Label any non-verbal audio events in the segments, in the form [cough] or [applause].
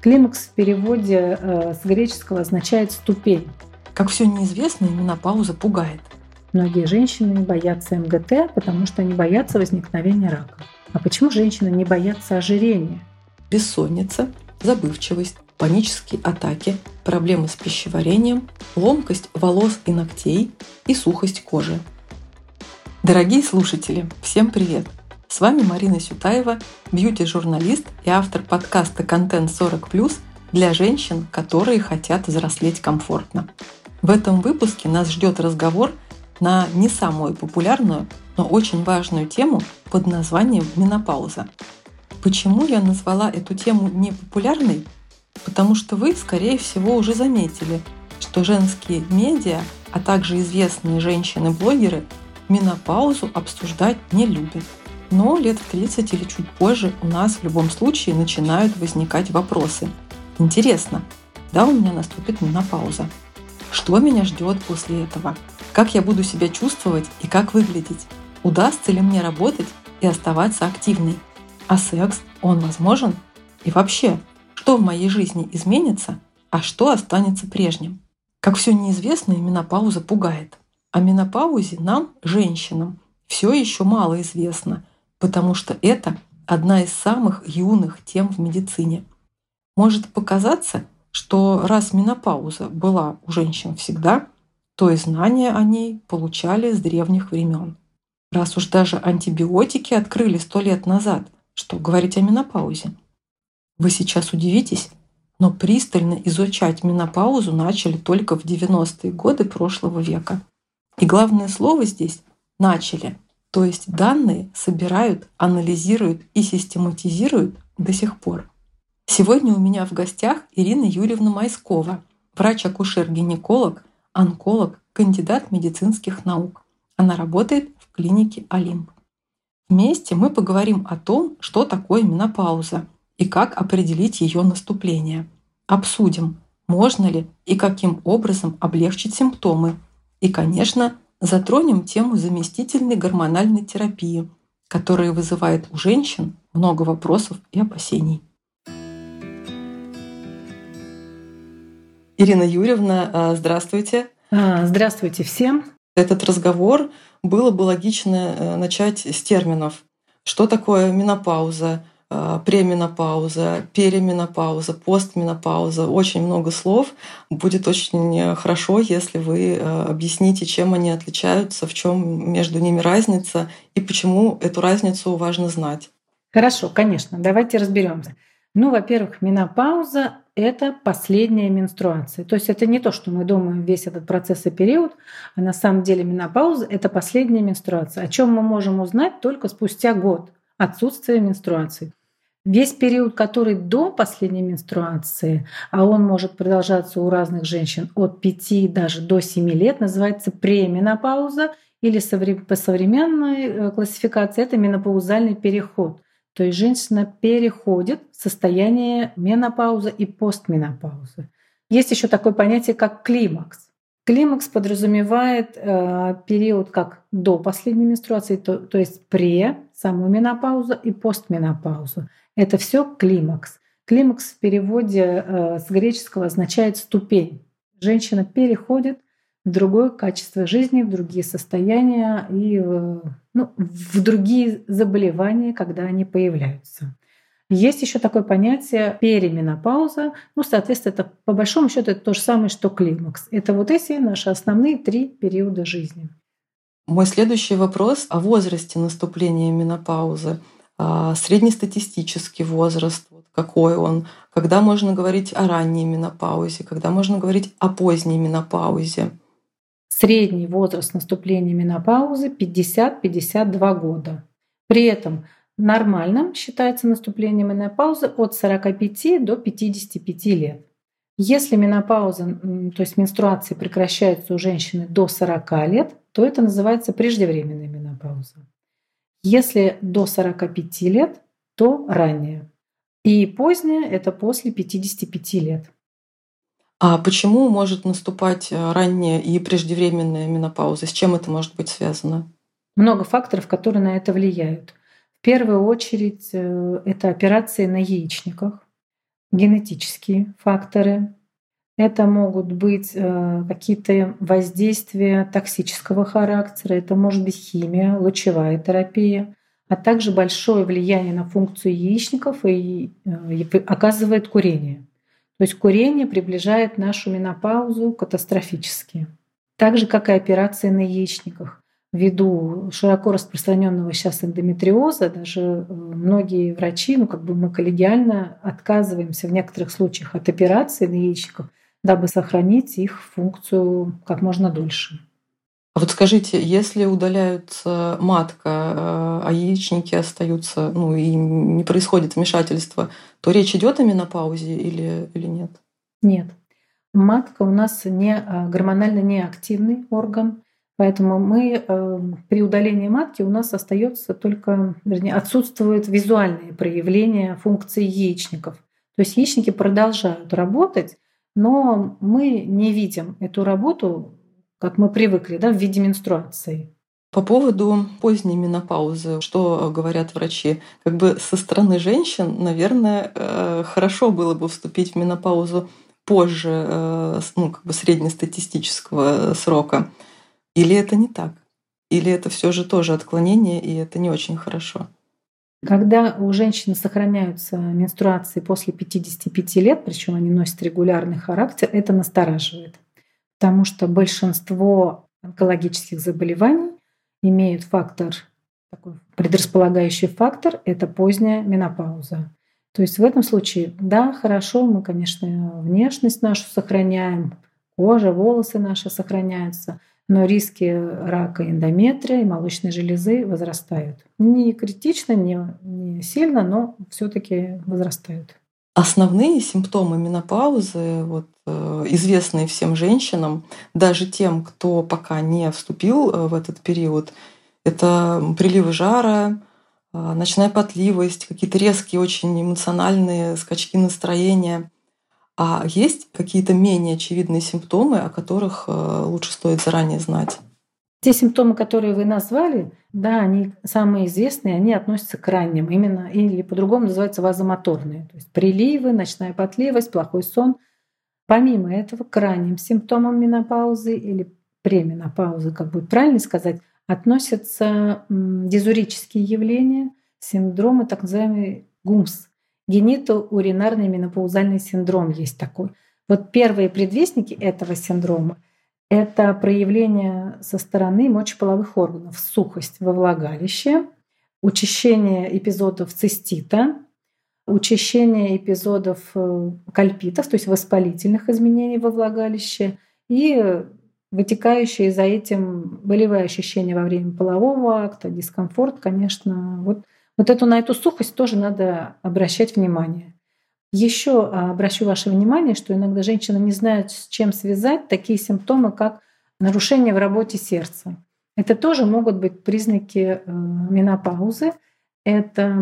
Климакс в переводе э, с греческого означает «ступень». Как все неизвестно, и менопауза пугает. Многие женщины боятся МГТ, потому что они боятся возникновения рака. А почему женщины не боятся ожирения? Бессонница, забывчивость, панические атаки, проблемы с пищеварением, ломкость волос и ногтей и сухость кожи. Дорогие слушатели, всем привет! С вами Марина Сютаева, бьюти-журналист и автор подкаста «Контент 40+,» для женщин, которые хотят взрослеть комфортно. В этом выпуске нас ждет разговор на не самую популярную, но очень важную тему под названием менопауза. Почему я назвала эту тему непопулярной? Потому что вы, скорее всего, уже заметили, что женские медиа, а также известные женщины-блогеры менопаузу обсуждать не любят – но лет в 30 или чуть позже у нас в любом случае начинают возникать вопросы. Интересно, да, у меня наступит менопауза? Что меня ждет после этого? Как я буду себя чувствовать и как выглядеть? Удастся ли мне работать и оставаться активной? А секс, он возможен? И вообще, что в моей жизни изменится, а что останется прежним? Как все неизвестно, менопауза пугает. О менопаузе нам, женщинам, все еще мало известно – потому что это одна из самых юных тем в медицине. Может показаться, что раз менопауза была у женщин всегда, то и знания о ней получали с древних времен. Раз уж даже антибиотики открыли сто лет назад, что говорить о менопаузе? Вы сейчас удивитесь, но пристально изучать менопаузу начали только в 90-е годы прошлого века. И главное слово здесь «начали», то есть данные собирают, анализируют и систематизируют до сих пор. Сегодня у меня в гостях Ирина Юрьевна Майскова, врач-акушер-гинеколог, онколог, кандидат медицинских наук. Она работает в клинике Олимп. Вместе мы поговорим о том, что такое менопауза и как определить ее наступление. Обсудим, можно ли и каким образом облегчить симптомы. И, конечно, Затронем тему заместительной гормональной терапии, которая вызывает у женщин много вопросов и опасений. Ирина Юрьевна, а, здравствуйте. А, здравствуйте всем. Этот разговор было бы логично э, начать с терминов. Что такое менопауза? Э, пременопауза, переменопауза, постменопауза, очень много слов. Будет очень хорошо, если вы э, объясните, чем они отличаются, в чем между ними разница и почему эту разницу важно знать. Хорошо, конечно, давайте разберемся. Ну, во-первых, менопауза — это последняя менструация. То есть это не то, что мы думаем весь этот процесс и период, а на самом деле менопауза — это последняя менструация, о чем мы можем узнать только спустя год отсутствия менструации. Весь период, который до последней менструации, а он может продолжаться у разных женщин от 5 даже до 7 лет, называется пременопауза или по современной э, классификации это менопаузальный переход. То есть женщина переходит в состояние менопаузы и постменопаузы. Есть еще такое понятие, как климакс. Климакс подразумевает э, период как до последней менструации, то, то есть пре, саму менопаузу и постменопаузу. Это все климакс. Климакс в переводе э, с греческого означает ступень. Женщина переходит в другое качество жизни, в другие состояния и ну, в другие заболевания, когда они появляются. Есть еще такое понятие переменопауза. Ну, соответственно, это по большому счету это то же самое, что климакс. Это вот эти наши основные три периода жизни. Мой следующий вопрос о возрасте наступления менопаузы. А, среднестатистический возраст, какой он, когда можно говорить о ранней менопаузе, когда можно говорить о поздней менопаузе. Средний возраст наступления менопаузы 50-52 года. При этом нормальным считается наступление менопаузы от 45 до 55 лет. Если менопауза, то есть менструации прекращаются у женщины до 40 лет, то это называется преждевременная менопауза. Если до 45 лет, то ранее. И позднее – это после 55 лет. А почему может наступать э, ранняя и преждевременная менопауза? С чем это может быть связано? Много факторов, которые на это влияют. В первую очередь э, это операции на яичниках. генетические факторы, это могут быть э, какие-то воздействия токсического характера, это может быть химия, лучевая терапия, а также большое влияние на функцию яичников и, э, оказывает курение. То есть курение приближает нашу менопаузу катастрофически. Так же, как и операции на яичниках. Ввиду широко распространенного сейчас эндометриоза, даже э, многие врачи, ну как бы мы коллегиально отказываемся в некоторых случаях от операции на яичниках, дабы сохранить их функцию как можно дольше. А вот скажите, если удаляются матка, э, а яичники остаются, ну и не происходит вмешательство, то речь идет о менопаузе или, или нет? Нет. Матка у нас не э, гормонально неактивный орган, поэтому мы э, при удалении матки у нас остается только, вернее, отсутствуют визуальные проявления функции яичников. То есть яичники продолжают работать, но мы не видим эту работу как мы привыкли, да, в виде менструации. По поводу поздней менопаузы, что говорят врачи? Как бы со стороны женщин, наверное, э, хорошо было бы вступить в менопаузу позже, э, ну, как бы среднестатистического срока. Или это не так? Или это все же тоже отклонение, и это не очень хорошо? Когда у женщины сохраняются менструации после 55 лет, причем они носят регулярный характер, это настораживает потому что большинство онкологических заболеваний имеют фактор, такой предрасполагающий фактор — это поздняя менопауза. То есть в этом случае, да, хорошо, мы, конечно, внешность нашу сохраняем, кожа, волосы наши сохраняются, но риски рака эндометрия и молочной железы возрастают. Не критично, не, не сильно, но все таки возрастают. Основные симптомы менопаузы, вот, э, известные всем женщинам, даже тем, кто пока не вступил э, в этот период, это приливы жара, э, ночная потливость, какие-то резкие, очень эмоциональные скачки настроения. А есть какие-то менее очевидные симптомы, о которых лучше стоит заранее знать? Те симптомы, которые вы назвали, да, они самые известные, они относятся к ранним, именно, или по-другому называются вазомоторные. То есть приливы, ночная потливость, плохой сон. Помимо этого, к ранним симптомам менопаузы или пременопаузы, как будет правильно сказать, относятся дизурические явления, синдромы, так называемый ГУМС, генитоуринарный менопаузальный синдром есть такой. Вот первые предвестники этого синдрома — это проявление со стороны мочеполовых органов, сухость во влагалище, учащение эпизодов цистита, учащение эпизодов э, кальпитов, то есть воспалительных изменений во влагалище и вытекающие за этим болевые ощущения во время полового акта, дискомфорт, конечно. Вот, вот эту, на эту сухость тоже надо обращать внимание. Еще а, обращу ваше внимание, что иногда женщины не знают, с чем связать такие симптомы, как нарушение в работе сердца. Это тоже могут быть признаки э, менопаузы. Это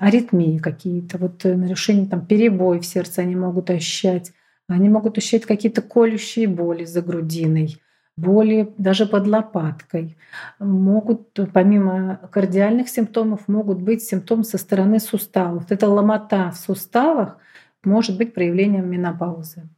аритмии какие-то, вот э, нарушение, там, перебой в сердце они могут ощущать. Они могут ощущать какие-то колющие боли за грудиной боли даже под лопаткой. Могут, помимо кардиальных симптомов, могут быть симптомы со стороны суставов. Это ломота в суставах может быть проявлением менопаузы.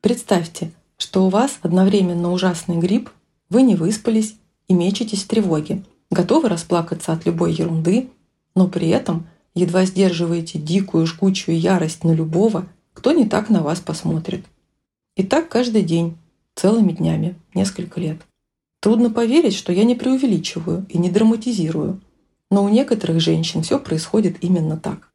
Представьте, что у вас одновременно ужасный грипп, вы не выспались и мечетесь в тревоге, готовы расплакаться от любой ерунды, но при этом едва сдерживаете дикую жгучую ярость на любого, кто не так на вас посмотрит. И так каждый день, целыми днями, несколько лет. Трудно поверить, что я не преувеличиваю и не драматизирую. Но у некоторых женщин все происходит именно так.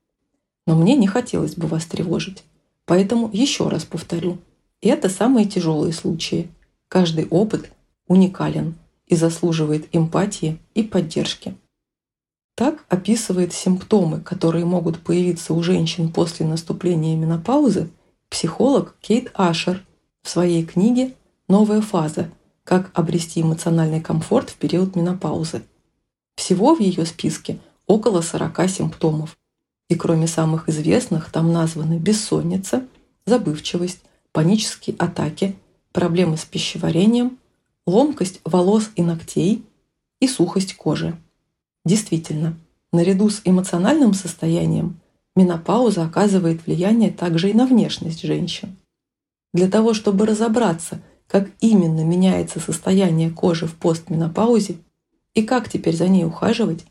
Но мне не хотелось бы вас тревожить. Поэтому еще раз повторю. Это самые тяжелые случаи. Каждый опыт уникален и заслуживает эмпатии и поддержки. Так описывает симптомы, которые могут появиться у женщин после наступления менопаузы, психолог Кейт Ашер в своей книге «Новая фаза. Как обрести эмоциональный комфорт в период менопаузы». Всего в ее списке около 40 симптомов. И кроме самых известных, там названы бессонница, забывчивость, панические атаки, проблемы с пищеварением, ломкость волос и ногтей и сухость кожи. Действительно, Наряду с эмоциональным состоянием менопауза оказывает влияние также и на внешность женщин. Для того, чтобы разобраться, как именно меняется состояние кожи в постменопаузе и как теперь за ней ухаживать,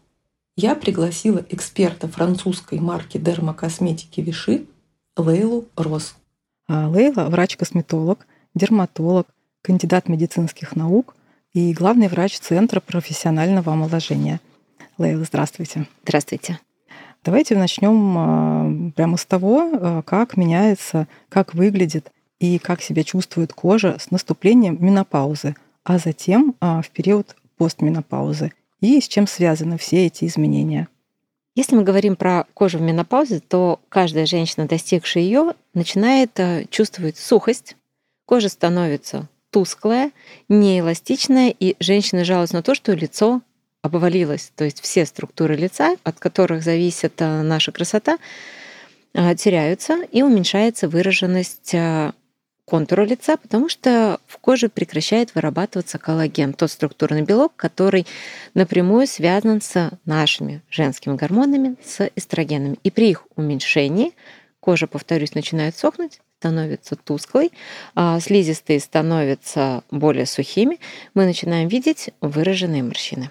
я пригласила эксперта французской марки дермокосметики Виши Лейлу Рос. А Лейла – врач-косметолог, дерматолог, кандидат медицинских наук и главный врач Центра профессионального омоложения. Лейла, здравствуйте. Здравствуйте. Давайте начнем а, прямо с того, а, как меняется, как выглядит и как себя чувствует кожа с наступлением менопаузы, а затем в период постменопаузы и с чем связаны все эти изменения. Если мы говорим про кожу в менопаузе, то каждая женщина, достигшая ее, начинает чувствовать сухость, кожа становится тусклая, неэластичная, и женщина жалуется на то, что лицо обвалилось. То есть все структуры лица, от которых зависит э, наша красота, э, теряются и уменьшается выраженность контура лица, потому что в коже прекращает вырабатываться коллаген, тот структурный белок, который напрямую связан с нашими женскими гормонами, с эстрогенами. И при их уменьшении кожа, повторюсь, начинает сохнуть, становится тусклой, а слизистые становятся более сухими, мы начинаем видеть выраженные морщины.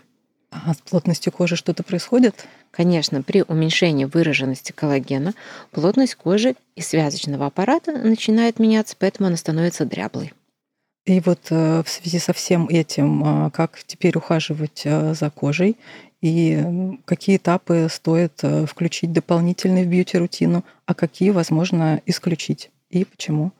А с плотностью кожи что-то происходит? Конечно, при уменьшении выраженности коллагена плотность кожи и связочного аппарата начинает меняться, поэтому она становится дряблой. И вот э, в связи со всем этим, а, как теперь ухаживать э, за кожей и какие этапы стоит э, включить дополнительно в бьюти-рутину, а какие возможно исключить и почему?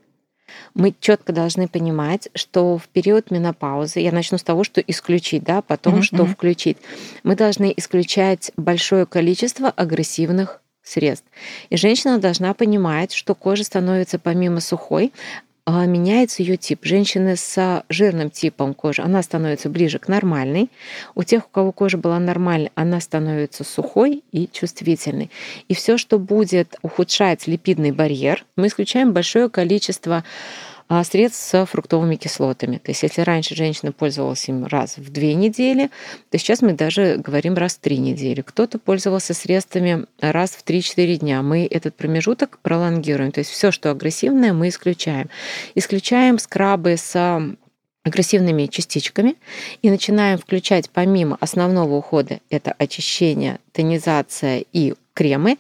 Мы четко должны понимать, что в период менопаузы, я начну с того, что исключить, да, потом mm-hmm. что включить. Мы должны исключать большое количество агрессивных средств. И женщина должна понимать, что кожа становится помимо сухой, меняется ее тип. Женщины с жирным типом кожи, она становится ближе к нормальной. У тех, у кого кожа была нормальной, она становится сухой и чувствительной. И все, что будет ухудшать липидный барьер, мы исключаем большое количество а, средств с фруктовыми кислотами. То есть если раньше женщина пользовалась им раз в две недели, то сейчас мы даже говорим раз в три недели. Кто-то пользовался средствами раз в 3-4 дня. Мы этот промежуток пролонгируем. То есть все, что агрессивное, мы исключаем. Исключаем скрабы с агрессивными частичками и начинаем включать помимо основного ухода, это очищение, тонизация и кремы,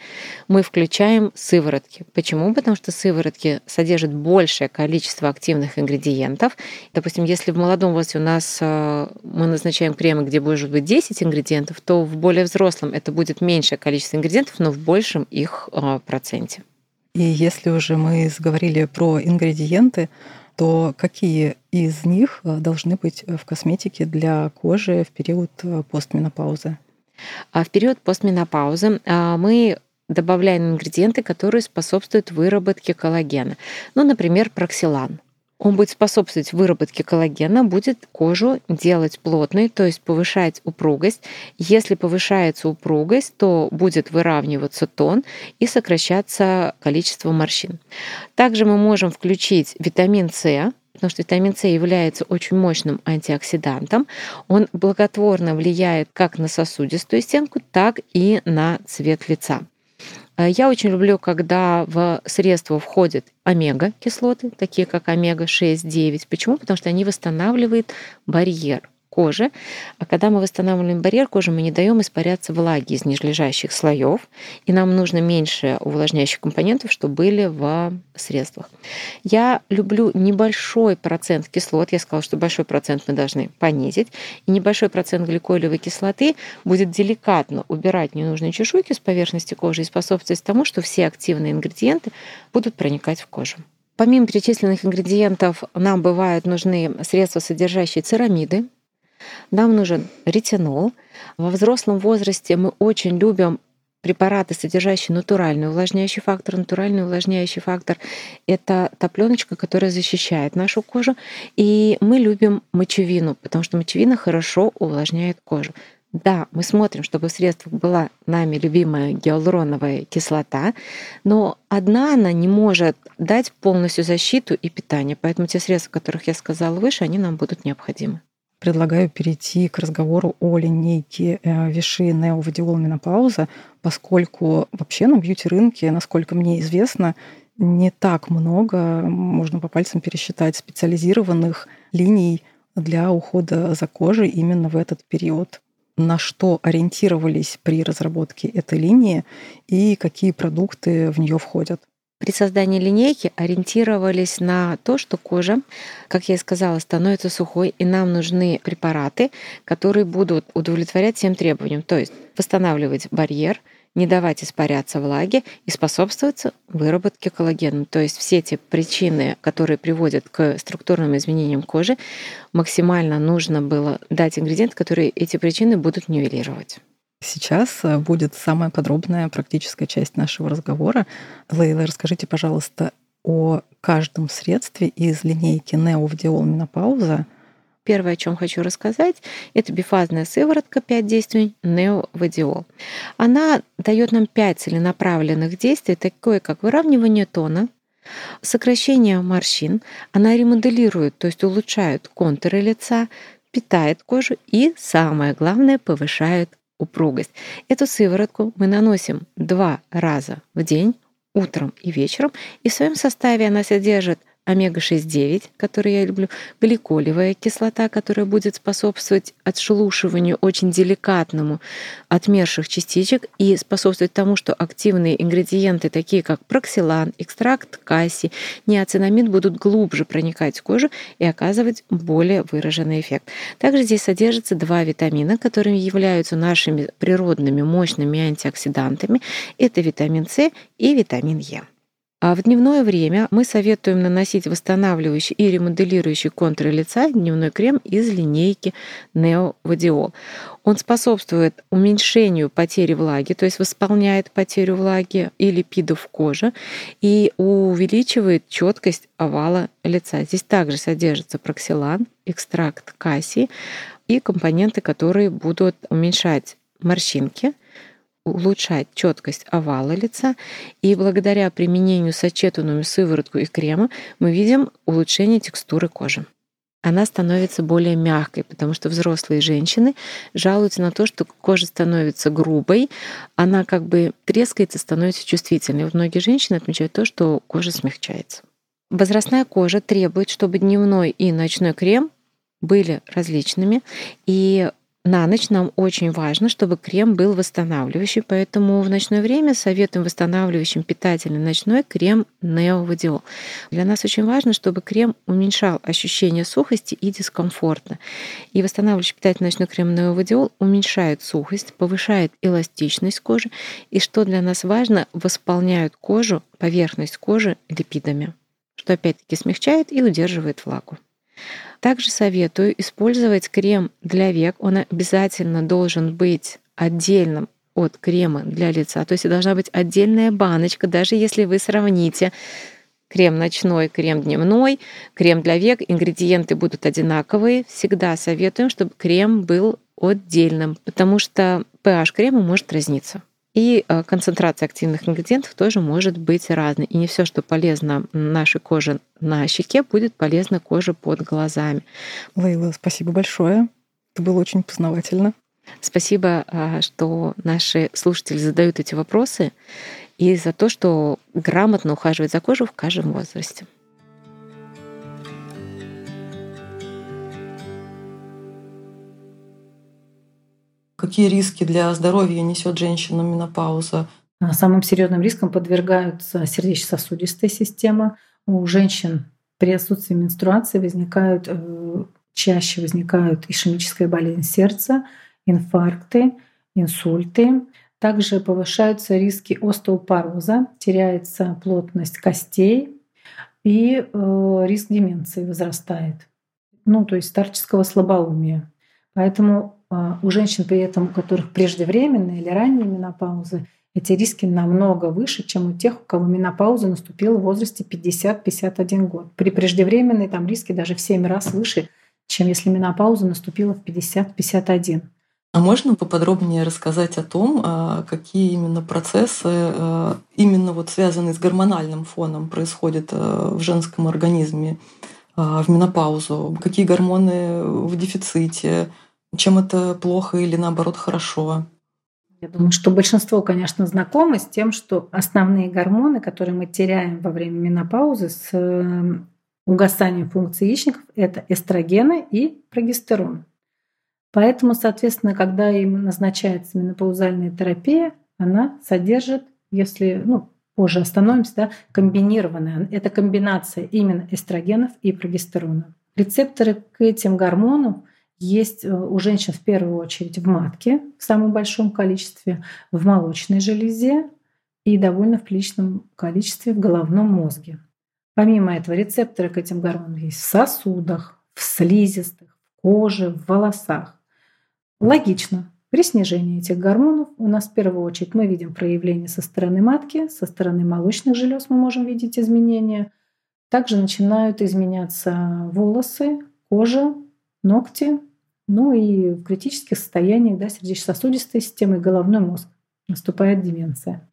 мы включаем сыворотки. Почему? Потому что сыворотки содержат большее количество активных ингредиентов. Допустим, если в молодом возрасте у нас э, мы назначаем кремы, где может быть 10 ингредиентов, то в более взрослом это будет меньшее количество ингредиентов, но в большем их э, проценте. И если уже мы заговорили про ингредиенты, то какие из них э, должны быть в косметике для кожи в период постменопаузы? А в период постменопаузы а, мы добавляем ингредиенты, которые способствуют выработке коллагена. Ну, например, проксилан. Он будет способствовать выработке коллагена, будет кожу делать плотной, то есть повышать упругость. Если повышается упругость, то будет выравниваться тон и сокращаться количество морщин. Также мы можем включить витамин С, потому что витамин С является очень мощным антиоксидантом. Он благотворно влияет как на сосудистую стенку, так и на цвет лица. Э, я очень люблю, когда в средство входят омега-кислоты, такие как омега-6, 9. Почему? Потому что они восстанавливают барьер кожи. А когда мы восстанавливаем барьер кожи, мы не даем испаряться влаги из нижележащих слоев, и нам нужно меньше увлажняющих компонентов, что были в средствах. Я люблю небольшой процент кислот. Я сказала, что большой процент мы должны понизить. И небольшой процент гликолевой кислоты будет деликатно убирать ненужные чешуйки с поверхности кожи и способствовать тому, что все активные ингредиенты будут проникать в кожу. Помимо перечисленных ингредиентов, нам бывают нужны средства, содержащие церамиды, нам нужен ретинол. Во взрослом возрасте мы очень любим препараты, содержащие натуральный увлажняющий фактор. Натуральный увлажняющий фактор — это та пленочка, которая защищает нашу кожу. И мы любим мочевину, потому что мочевина хорошо увлажняет кожу. Да, мы смотрим, чтобы в средствах была нами любимая гиалуроновая кислота, но одна она не может дать полностью защиту и питание. Поэтому те средства, о которых я сказала выше, они нам будут необходимы. Предлагаю перейти к разговору о линейке э, Виши Нео Вадиол Менопауза, поскольку вообще на бьюти-рынке, насколько мне известно, не так много, можно по пальцам пересчитать, специализированных линий для ухода за кожей именно в этот период. На что ориентировались при разработке этой линии и какие продукты в нее входят? При создании линейки ориентировались на то, что кожа, как я и сказала, становится сухой, и нам нужны препараты, которые будут удовлетворять всем требованиям, то есть восстанавливать барьер, не давать испаряться влаге и способствовать выработке коллагена. То есть все те причины, которые приводят к структурным изменениям кожи, максимально нужно было дать ингредиент, которые эти причины будут нивелировать. Сейчас э, будет самая подробная практическая часть нашего разговора. Лейла, расскажите, пожалуйста, о каждом средстве из линейки Неовдиол Менопауза, Первое, о чем хочу рассказать, это бифазная сыворотка 5 действий неовадиол. Она дает нам 5 целенаправленных действий, такое как выравнивание тона, сокращение морщин, она ремоделирует, то есть улучшает контуры лица, питает кожу и, самое главное, повышает упругость. Эту сыворотку мы наносим два раза в день, утром и вечером, и в своем составе она содержит омега-6,9, который я люблю, гликолевая кислота, которая будет способствовать отшелушиванию очень деликатному отмерших частичек и способствовать тому, что активные ингредиенты, такие как проксилан, экстракт касси, неоцинамид, будут глубже проникать в кожу и оказывать более выраженный эффект. Также здесь содержатся два витамина, которыми являются нашими природными мощными антиоксидантами. Это витамин С и витамин Е. А в дневное время мы советуем наносить восстанавливающий и ремоделирующий контуры лица дневной крем из линейки Neo Vadiol. Он способствует уменьшению потери влаги, то есть восполняет потерю влаги и липидов кожи и увеличивает четкость овала лица. Здесь также содержится проксилан, экстракт кассии и компоненты, которые будут уменьшать морщинки – улучшать четкость овала лица, и благодаря применению сочетанную сыворотку и крема мы видим улучшение текстуры кожи. Она становится более мягкой, потому что взрослые женщины жалуются на то, что кожа становится грубой, она как бы трескается, становится чувствительной. Вот многие женщины отмечают то, что кожа смягчается. Возрастная кожа требует, чтобы дневной и ночной крем были различными, и на ночь нам очень важно, чтобы крем был восстанавливающий, поэтому в ночное время советуем восстанавливающим питательный ночной крем Неовадиол. Для нас очень важно, чтобы крем уменьшал ощущение сухости и дискомфорта. И восстанавливающий питательный ночной крем Неовадиол уменьшает сухость, повышает эластичность кожи и, что для нас важно, восполняют кожу, поверхность кожи липидами, что опять-таки смягчает и удерживает влагу. Также советую использовать крем для век. Он обязательно должен быть отдельным от крема для лица. То есть должна быть отдельная баночка, даже если вы сравните крем ночной, крем дневной, крем для век, ингредиенты будут одинаковые. Всегда советуем, чтобы крем был отдельным, потому что pH крема может разниться. И э, концентрация активных ингредиентов тоже может быть разной. И не все, что полезно нашей коже на щеке, будет полезно коже под глазами. Лейла, спасибо большое. Это было очень познавательно. Спасибо, э, что наши слушатели задают эти вопросы и за то, что грамотно ухаживать за кожей в каждом возрасте. Какие риски для здоровья несет женщина менопауза? А, самым серьезным риском подвергаются сердечно-сосудистая система. У женщин при отсутствии менструации возникают, э, чаще возникают ишемическая болезнь сердца, инфаркты, инсульты. Также повышаются риски остеопороза, теряется плотность костей и э, риск деменции возрастает. Ну, то есть старческого слабоумия. Поэтому у женщин при этом, у которых преждевременные или ранние менопаузы, эти риски намного выше, чем у тех, у кого менопауза наступила в возрасте 50-51 год. При преждевременной там риски даже в 7 раз выше, чем если менопауза наступила в 50-51. А можно поподробнее рассказать о том, а, какие именно процессы, а, именно вот связанные с гормональным фоном, происходят в женском организме в менопаузу? Какие гормоны в дефиците? Чем это плохо или наоборот хорошо? Я думаю, что большинство, конечно, знакомы с тем, что основные гормоны, которые мы теряем во время менопаузы с эм, угасанием функций яичников, это эстрогены и прогестерон. Поэтому, соответственно, когда им назначается менопаузальная терапия, она содержит, если, ну, позже остановимся, да, комбинированная. Это комбинация именно эстрогенов и прогестерона. Рецепторы к этим гормонам есть э, у женщин в первую очередь в матке в самом большом количестве, в молочной железе и довольно в приличном количестве в головном мозге. Помимо этого, рецепторы к этим гормонам есть в сосудах, в слизистых, в коже, в волосах. Логично. При снижении этих гормонов у нас в первую очередь мы видим проявления со стороны матки, со стороны молочных желез мы можем видеть изменения. Также начинают изменяться волосы, кожа, ногти, ну и в критических состояниях да, сердечно-сосудистой системы и головной мозг. Наступает деменция.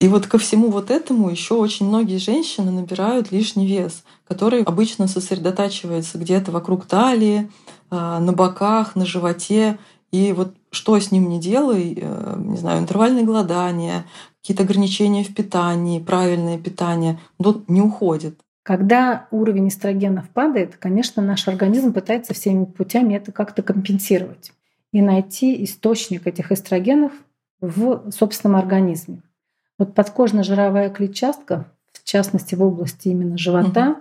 И вот ко всему вот этому еще очень многие женщины набирают лишний вес, который обычно сосредотачивается где-то вокруг талии, а, на боках, на животе. И вот что с ним не делай, э, не знаю, интервальное голодание, какие-то ограничения в питании, правильное питание, тут не уходит. Когда уровень эстрогенов падает, конечно, наш организм пытается всеми путями это как-то компенсировать и найти источник этих эстрогенов в собственном организме. Вот подкожно-жировая клетчатка, в частности в области именно живота, угу.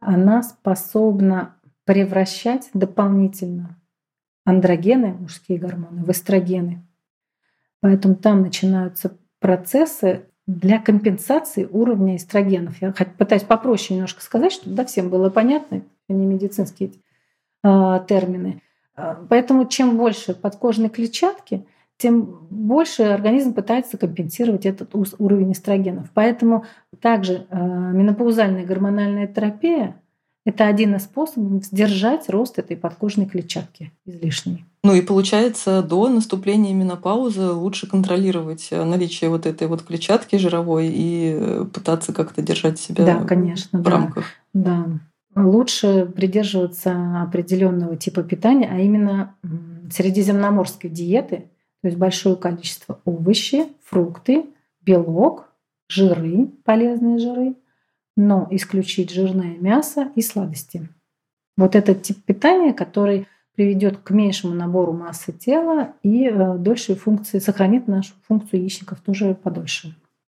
она способна превращать дополнительно андрогены, мужские гормоны, в эстрогены. Поэтому там начинаются процессы для компенсации уровня эстрогенов. Я пытаюсь попроще немножко сказать, чтобы да, всем было понятно, не медицинские э, термины. А, поэтому чем больше подкожной клетчатки, тем больше организм пытается компенсировать этот уровень эстрогенов. Поэтому также э, менопаузальная гормональная терапия это один из способов сдержать рост этой подкожной клетчатки излишней. Ну и получается, до наступления менопаузы лучше контролировать э, наличие вот этой вот клетчатки жировой и э, пытаться как-то держать себя да, конечно, в рамках. Да, да. Лучше придерживаться определенного типа питания, а именно средиземноморской диеты, то есть большое количество овощей, фрукты, белок, жиры, полезные жиры, но исключить жирное мясо и сладости. Вот этот тип питания, который приведет к меньшему набору массы тела и э, дольшей функции, сохранит нашу функцию яичников тоже подольше.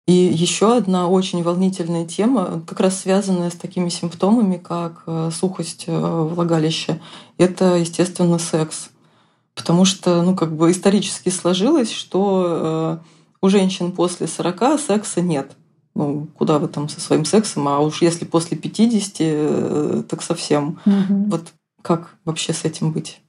И еще одна очень волнительная тема, как раз связанная с такими симптомами, как э, сухость э, влагалища, это, естественно, секс. Потому что, ну, как бы исторически сложилось, что у женщин после 40 секса нет. Ну, куда вы там со своим сексом? А уж если после 50, так совсем. Угу. Вот как вообще с этим быть?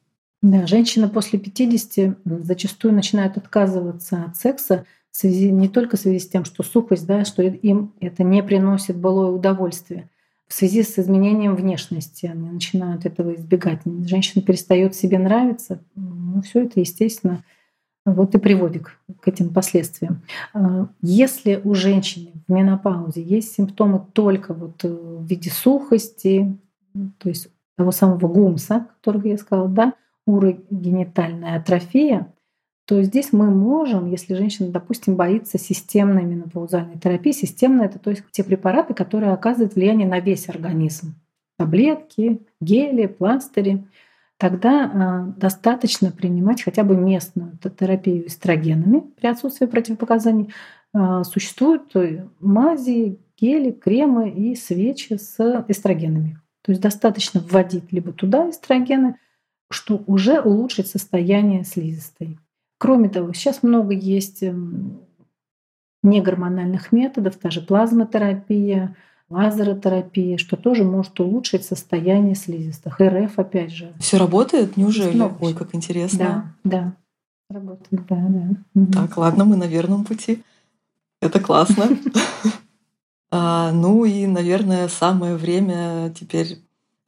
Да, женщины после 50 зачастую начинают отказываться от секса в связи, не только в связи с тем, что сухость, да, что им это не приносит былое удовольствие. В связи с изменением внешности они начинают этого избегать. Женщина перестает себе нравиться. Ну, все это, естественно, вот и приводит к этим последствиям. А, если у женщины в менопаузе есть симптомы только вот э, в виде сухости, то есть того самого гумса, который я сказала, да, урогенитальная атрофия, то здесь мы можем, если женщина, допустим, боится системной менопаузальной терапии, системная это то есть те препараты, которые оказывают влияние на весь организм, таблетки, гели, пластыри, тогда э, достаточно принимать хотя бы местную терапию эстрогенами при отсутствии противопоказаний. Э, существуют мази, гели, кремы и свечи с эстрогенами. То есть достаточно вводить либо туда эстрогены, что уже улучшит состояние слизистой. Кроме того, сейчас много есть эм, негормональных методов, та же плазмотерапия, лазеротерапия, что тоже может улучшить состояние слизистых. РФ, опять же. Все работает? Неужели? Ой, как интересно. Да, да. Работает, да, да. Так, ладно, мы на верном пути. Это классно. [laughs] А, ну и, наверное, самое время теперь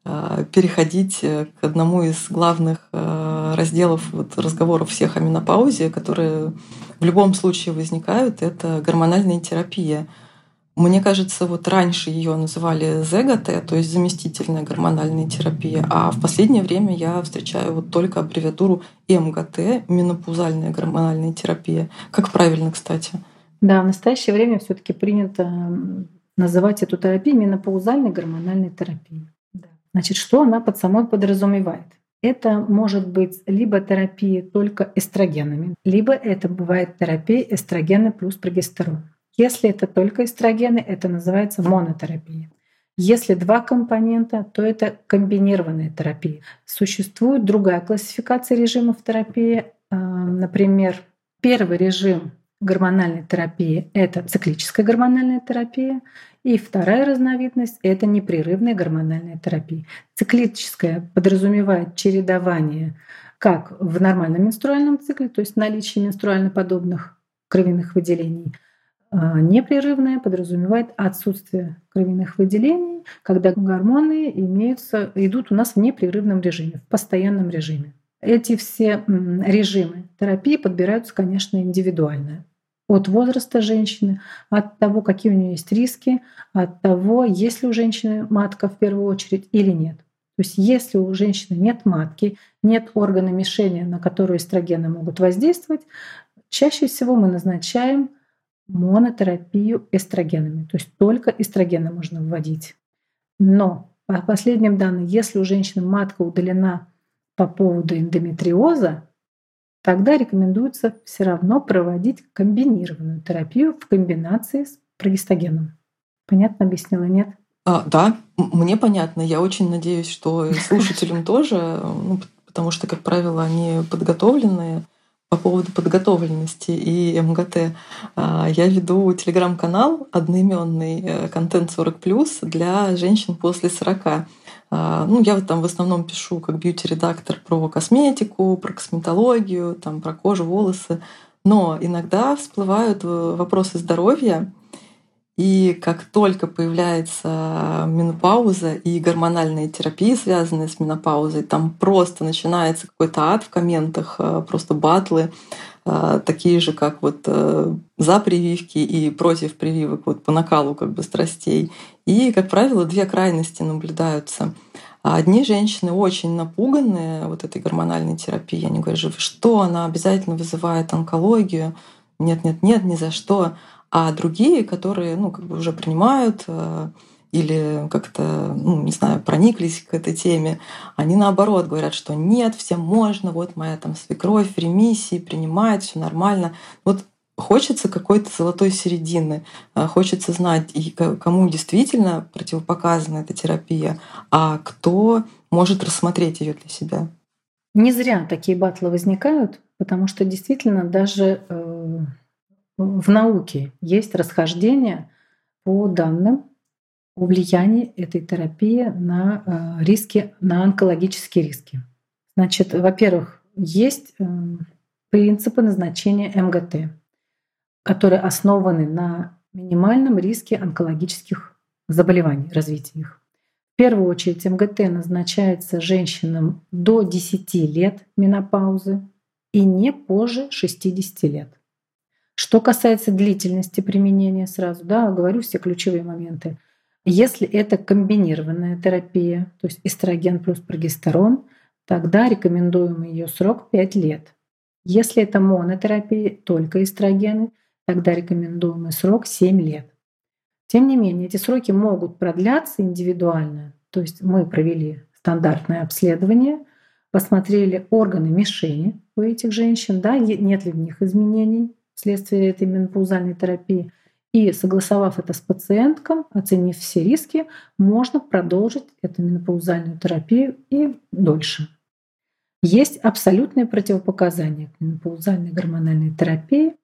а, переходить э, к одному из главных а, разделов вот разговоров всех о менопаузе, которые в любом случае возникают, это гормональная терапия. Мне кажется, вот раньше ее называли ЗГТ, то есть заместительная гормональная терапия, а в последнее время я встречаю вот только аббревиатуру МГТ, менопаузальная гормональная терапия. Как правильно, кстати? Да, в настоящее время все таки принято называть эту терапию менопаузальной гормональной терапией. Да. Значит, что она под собой подразумевает? Это может быть либо терапия только эстрогенами, либо это бывает терапия эстрогены плюс прогестерон. Если это только эстрогены, это называется монотерапия. Если два компонента, то это комбинированная терапия. Существует другая классификация режимов терапии. А, например, первый режим гормональной терапии — это циклическая гормональная терапия. И вторая разновидность — это непрерывная гормональная терапия. Циклическая подразумевает чередование как в нормальном менструальном цикле, то есть наличие менструально подобных кровяных выделений — непрерывное подразумевает отсутствие кровяных выделений, когда гормоны имеются, идут у нас в непрерывном режиме, в постоянном режиме. Эти все режимы терапии подбираются, конечно, индивидуально. От возраста женщины, от того, какие у нее есть риски, от того, есть ли у женщины матка в первую очередь или нет. То есть если у женщины нет матки, нет органа мишени, на которую эстрогены могут воздействовать, чаще всего мы назначаем монотерапию эстрогенами. То есть только эстрогены можно вводить. Но по последним данным, если у женщины матка удалена по поводу эндометриоза, тогда рекомендуется все равно проводить комбинированную терапию в комбинации с прогестогеном. Понятно объяснила, нет? А, да, мне понятно. Я очень надеюсь, что слушателям тоже, ну, потому что, как правило, они подготовленные по поводу подготовленности и МГТ. А, я веду телеграм-канал одноименный э, контент 40 для женщин после 40. А, ну, я вот там в основном пишу как бьюти-редактор про косметику, про косметологию, там, про кожу, волосы. Но иногда всплывают э, вопросы здоровья, и как только появляется менопауза и гормональные терапии, связанные с менопаузой, там просто начинается какой-то ад в комментах, э, просто батлы, э, такие же, как вот э, за прививки и против прививок, вот по накалу как бы страстей. И, как правило, две крайности наблюдаются. Одни женщины очень напуганные вот этой гормональной терапией. Они говорят, что она обязательно вызывает онкологию. Нет, нет, нет, ни за что а другие, которые ну, как бы уже принимают э, или как-то, ну, не знаю, прониклись к этой теме, они наоборот говорят, что нет, всем можно, вот моя там свекровь в ремиссии, принимает, все нормально. Вот хочется какой-то золотой середины, э, хочется знать, и кому действительно противопоказана эта терапия, а кто может рассмотреть ее для себя. Не зря такие батлы возникают, потому что действительно даже э, в науке есть расхождение по данным о влиянии этой терапии на э, риски, на онкологические риски. Значит, во-первых, есть э, принципы назначения МГТ, которые основаны на минимальном риске онкологических заболеваний, развития их. В первую очередь МГТ назначается женщинам до 10 лет менопаузы и не позже 60 лет. Что касается длительности применения сразу, да, говорю все ключевые моменты. Если это комбинированная терапия, то есть эстроген плюс прогестерон, тогда рекомендуем ее срок 5 лет. Если это монотерапия, только эстрогены, тогда рекомендуемый срок 7 лет. Тем не менее, эти сроки могут продляться индивидуально. То есть мы провели стандартное обследование, посмотрели органы мишени у этих женщин, да, нет ли в них изменений, вследствие этой менопаузальной терапии. И согласовав это с пациентком, оценив все риски, можно продолжить эту менопаузальную терапию и дольше. Есть абсолютные противопоказания к менопаузальной гормональной терапии.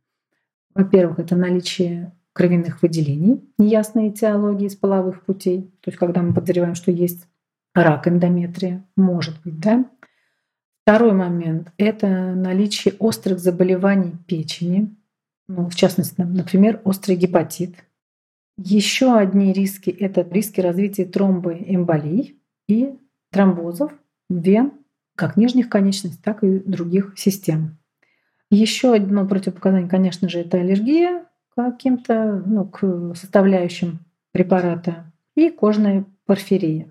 Во-первых, это наличие кровяных выделений, неясной этиологии из половых путей. То есть когда мы подозреваем, что есть рак эндометрия, может быть, да. Второй момент — это наличие острых заболеваний печени, ну, в частности, например, острый гепатит. Еще одни риски — это риски развития тромбоэмболий и тромбозов вен, как нижних конечностей, так и других систем. Еще одно противопоказание, конечно же, это аллергия каким-то, ну, к составляющим препарата, и кожная порфирия.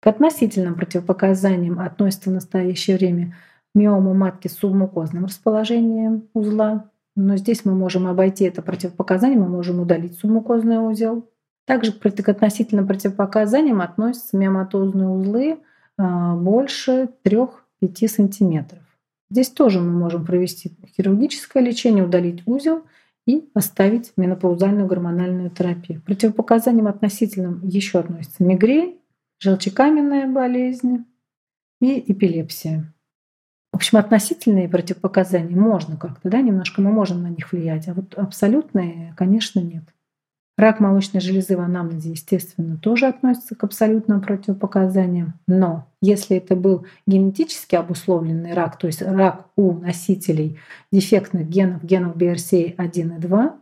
К относительным противопоказаниям относятся в настоящее время миома матки с субмукозным расположением узла, но здесь мы можем обойти это противопоказание, мы можем удалить субмукозный узел. Также к относительным противопоказаниям относятся миоматозные узлы а, больше 3-5 сантиметров. Здесь тоже мы можем провести хирургическое лечение, удалить узел и оставить менопаузальную гормональную терапию. К противопоказаниям относительным еще относятся мигрень, желчекаменная болезнь и эпилепсия. В общем, относительные противопоказания можно как-то, да, немножко мы можем на них влиять, а вот абсолютные, конечно, нет. Рак молочной железы в анамнезе, естественно, тоже относится к абсолютным противопоказаниям. Но если это был генетически обусловленный рак, то есть рак у носителей дефектных генов, генов BRCA1 и 2,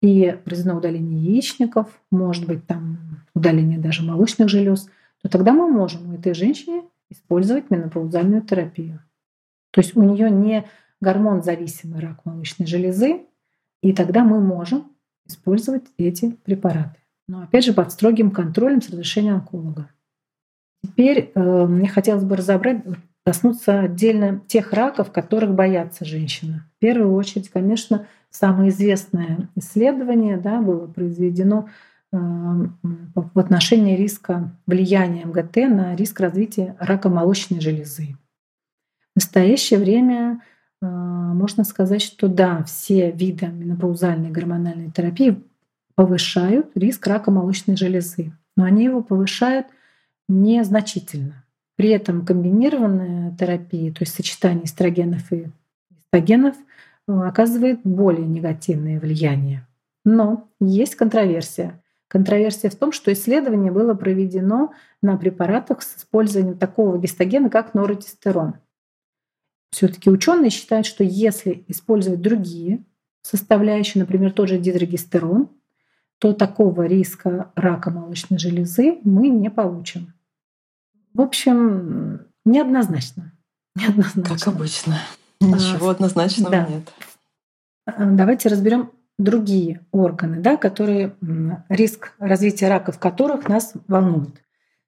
и произведено удаление яичников, может быть, там удаление даже молочных желез, то тогда мы можем у этой женщины использовать менопаузальную терапию. То есть у нее не гормон зависимый рак молочной железы, и тогда мы можем использовать эти препараты. Но опять же под строгим контролем с разрешения онколога. Теперь э, мне хотелось бы разобрать, коснуться отдельно тех раков, которых боятся женщины. В первую очередь, конечно, самое известное исследование да, было произведено э, в отношении риска влияния МГТ на риск развития рака молочной железы. В настоящее время а, можно сказать, что да, все виды менопаузальной гормональной терапии повышают риск рака молочной железы, но они его повышают незначительно. При этом комбинированная терапия, то есть сочетание эстрогенов и эстрогенов, а, оказывает более негативное влияние. Но есть контроверсия. Контроверсия в том, что исследование было проведено на препаратах с использованием такого гистогена, как норотестерон. Все-таки ученые считают, что если использовать другие составляющие, например, тот же дидрогестерон, то такого риска рака молочной железы мы не получим. В общем, неоднозначно. [laughs] неоднозначно. Как обычно. Ничего а, однозначного да. нет. А, давайте разберем другие органы, да, которые риск развития рака в которых нас волнует.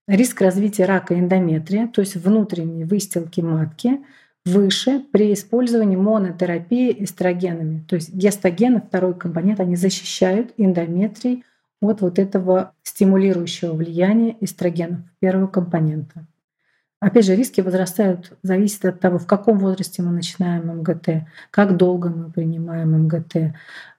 Риск развития рака эндометрия, то есть внутренней выстилки матки, выше при использовании монотерапии эстрогенами. То есть гестогены, второй компонент, они защищают эндометрий от вот этого стимулирующего влияния эстрогенов первого компонента. Опять же, риски возрастают, зависит от того, в каком возрасте мы начинаем МГТ, как долго мы принимаем МГТ,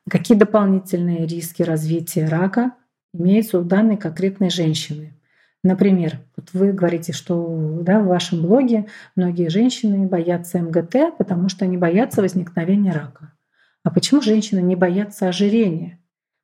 какие дополнительные риски развития рака имеются у данной конкретной женщины. Например, вот вы говорите, что да, в вашем блоге многие женщины боятся МГТ, потому что они боятся возникновения рака. А почему женщины не боятся ожирения?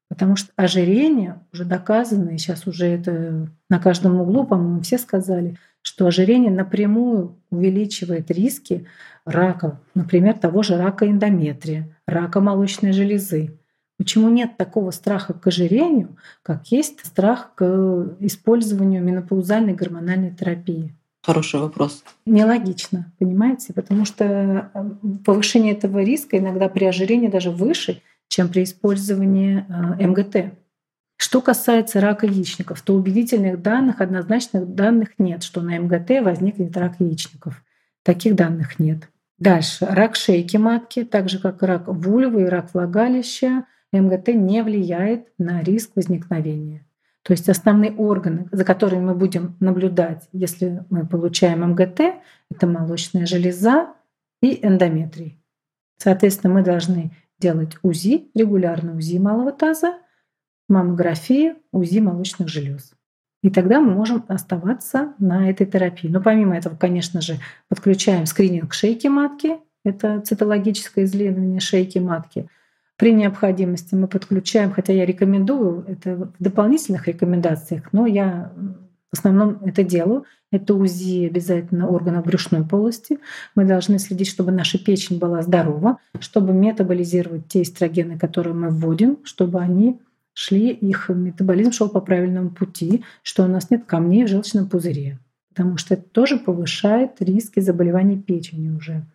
Потому что ожирение уже доказано, и сейчас уже это на каждом углу, по-моему, все сказали, что ожирение напрямую увеличивает риски рака, например, того же рака эндометрия, рака молочной железы. Почему нет такого страха к ожирению, как есть страх к использованию менопаузальной гормональной терапии? Хороший вопрос. Нелогично, понимаете? Потому что э, повышение этого риска иногда при ожирении даже выше, чем при использовании э, МГТ. Что касается рака яичников, то убедительных данных, однозначных данных нет, что на МГТ возникнет рак яичников. Таких данных нет. Дальше. Рак шейки матки, так же как рак вульвы и рак влагалища — МГТ не влияет на риск возникновения. То есть основные органы, за которыми мы будем наблюдать, если мы получаем МГТ, это молочная железа и эндометрий. Соответственно, мы должны делать УЗИ, регулярно УЗИ малого таза, маммография, УЗИ молочных желез. И тогда мы можем оставаться на этой терапии. Но помимо этого, конечно же, подключаем скрининг шейки матки, это цитологическое исследование шейки матки — при необходимости мы подключаем, хотя я рекомендую, это в дополнительных рекомендациях, но я в основном это делаю. Это УЗИ обязательно органов брюшной полости. Мы должны следить, чтобы наша печень была здорова, чтобы метаболизировать те эстрогены, которые мы вводим, чтобы они шли, их метаболизм шел по правильному пути, что у нас нет камней в желчном пузыре. Потому что это тоже повышает риски заболеваний печени уже.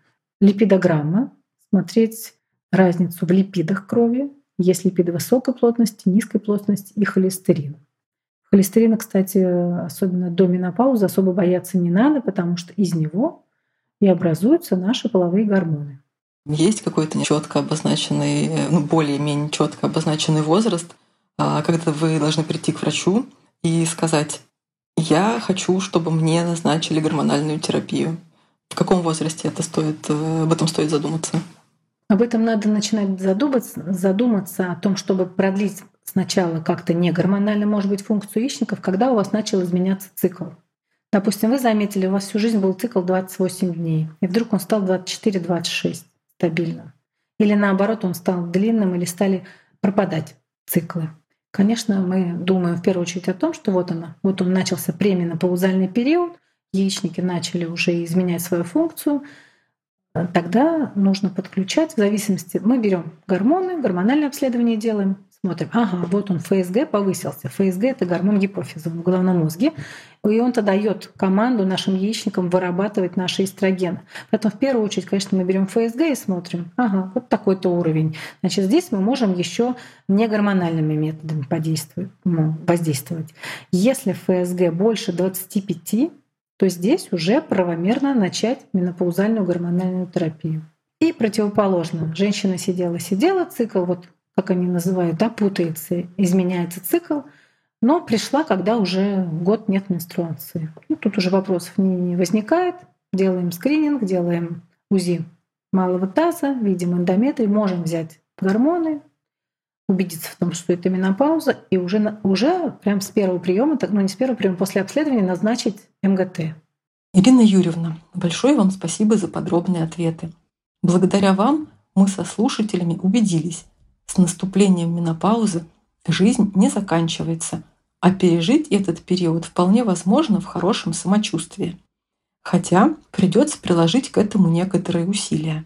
Липидограмма, смотреть разницу в липидах крови, есть липиды высокой плотности, низкой плотности и холестерин. Холестерина, кстати, особенно до менопаузы особо бояться не надо, потому что из него и образуются наши половые гормоны. Есть какой-то четко обозначенный, ну, более-менее четко обозначенный возраст, а, когда вы должны прийти к врачу и сказать, я хочу, чтобы мне назначили гормональную терапию. В каком возрасте это стоит, э, об этом стоит задуматься? Об этом надо начинать задуматься, задуматься о том, чтобы продлить сначала как-то не гормонально, может быть, функцию яичников, когда у вас начал изменяться цикл. Допустим, вы заметили, у вас всю жизнь был цикл 28 дней, и вдруг он стал 24-26 стабильно. Или наоборот, он стал длинным или стали пропадать циклы. Конечно, мы думаем в первую очередь о том, что вот она, вот он начался пременопаузальный период, яичники начали уже изменять свою функцию, тогда нужно подключать в зависимости. Мы берем гормоны, гормональное обследование делаем, смотрим, ага, вот он ФСГ повысился. ФСГ это гормон гипофиза в головном мозге, и он-то дает команду нашим яичникам вырабатывать наши эстрогены. Поэтому в первую очередь, конечно, мы берем ФСГ и смотрим, ага, вот такой-то уровень. Значит, здесь мы можем еще не гормональными методами подействовать, ну, воздействовать. Если ФСГ больше 25, то здесь уже правомерно начать менопаузальную гормональную терапию. И противоположно. Женщина сидела-сидела, цикл, вот как они называют, да, путается, изменяется цикл, но пришла, когда уже год нет менструации. Ну, тут уже вопросов не, возникает. Делаем скрининг, делаем УЗИ малого таза, видим эндометрий, можем взять гормоны, убедиться в том, что это менопауза, и уже, уже прям с первого приема, ну не с первого приема, после обследования назначить МГТ. Ирина Юрьевна, большое вам спасибо за подробные ответы. Благодаря вам мы со слушателями убедились, с наступлением менопаузы жизнь не заканчивается, а пережить этот период вполне возможно в хорошем самочувствии. Хотя придется приложить к этому некоторые усилия.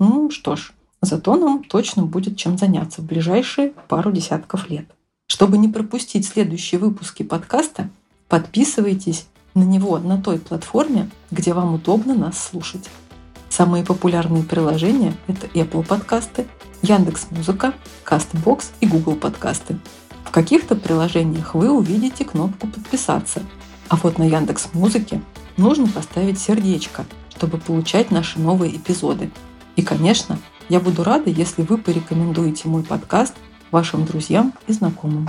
Ну что ж, Зато нам точно будет чем заняться в ближайшие пару десятков лет. Чтобы не пропустить следующие выпуски подкаста, подписывайтесь на него на той платформе, где вам удобно нас слушать. Самые популярные приложения — это Apple подкасты, Яндекс Музыка, Castbox и Google подкасты. В каких-то приложениях вы увидите кнопку «Подписаться», а вот на Яндекс Музыке нужно поставить сердечко, чтобы получать наши новые эпизоды. И, конечно, я буду рада, если вы порекомендуете мой подкаст вашим друзьям и знакомым.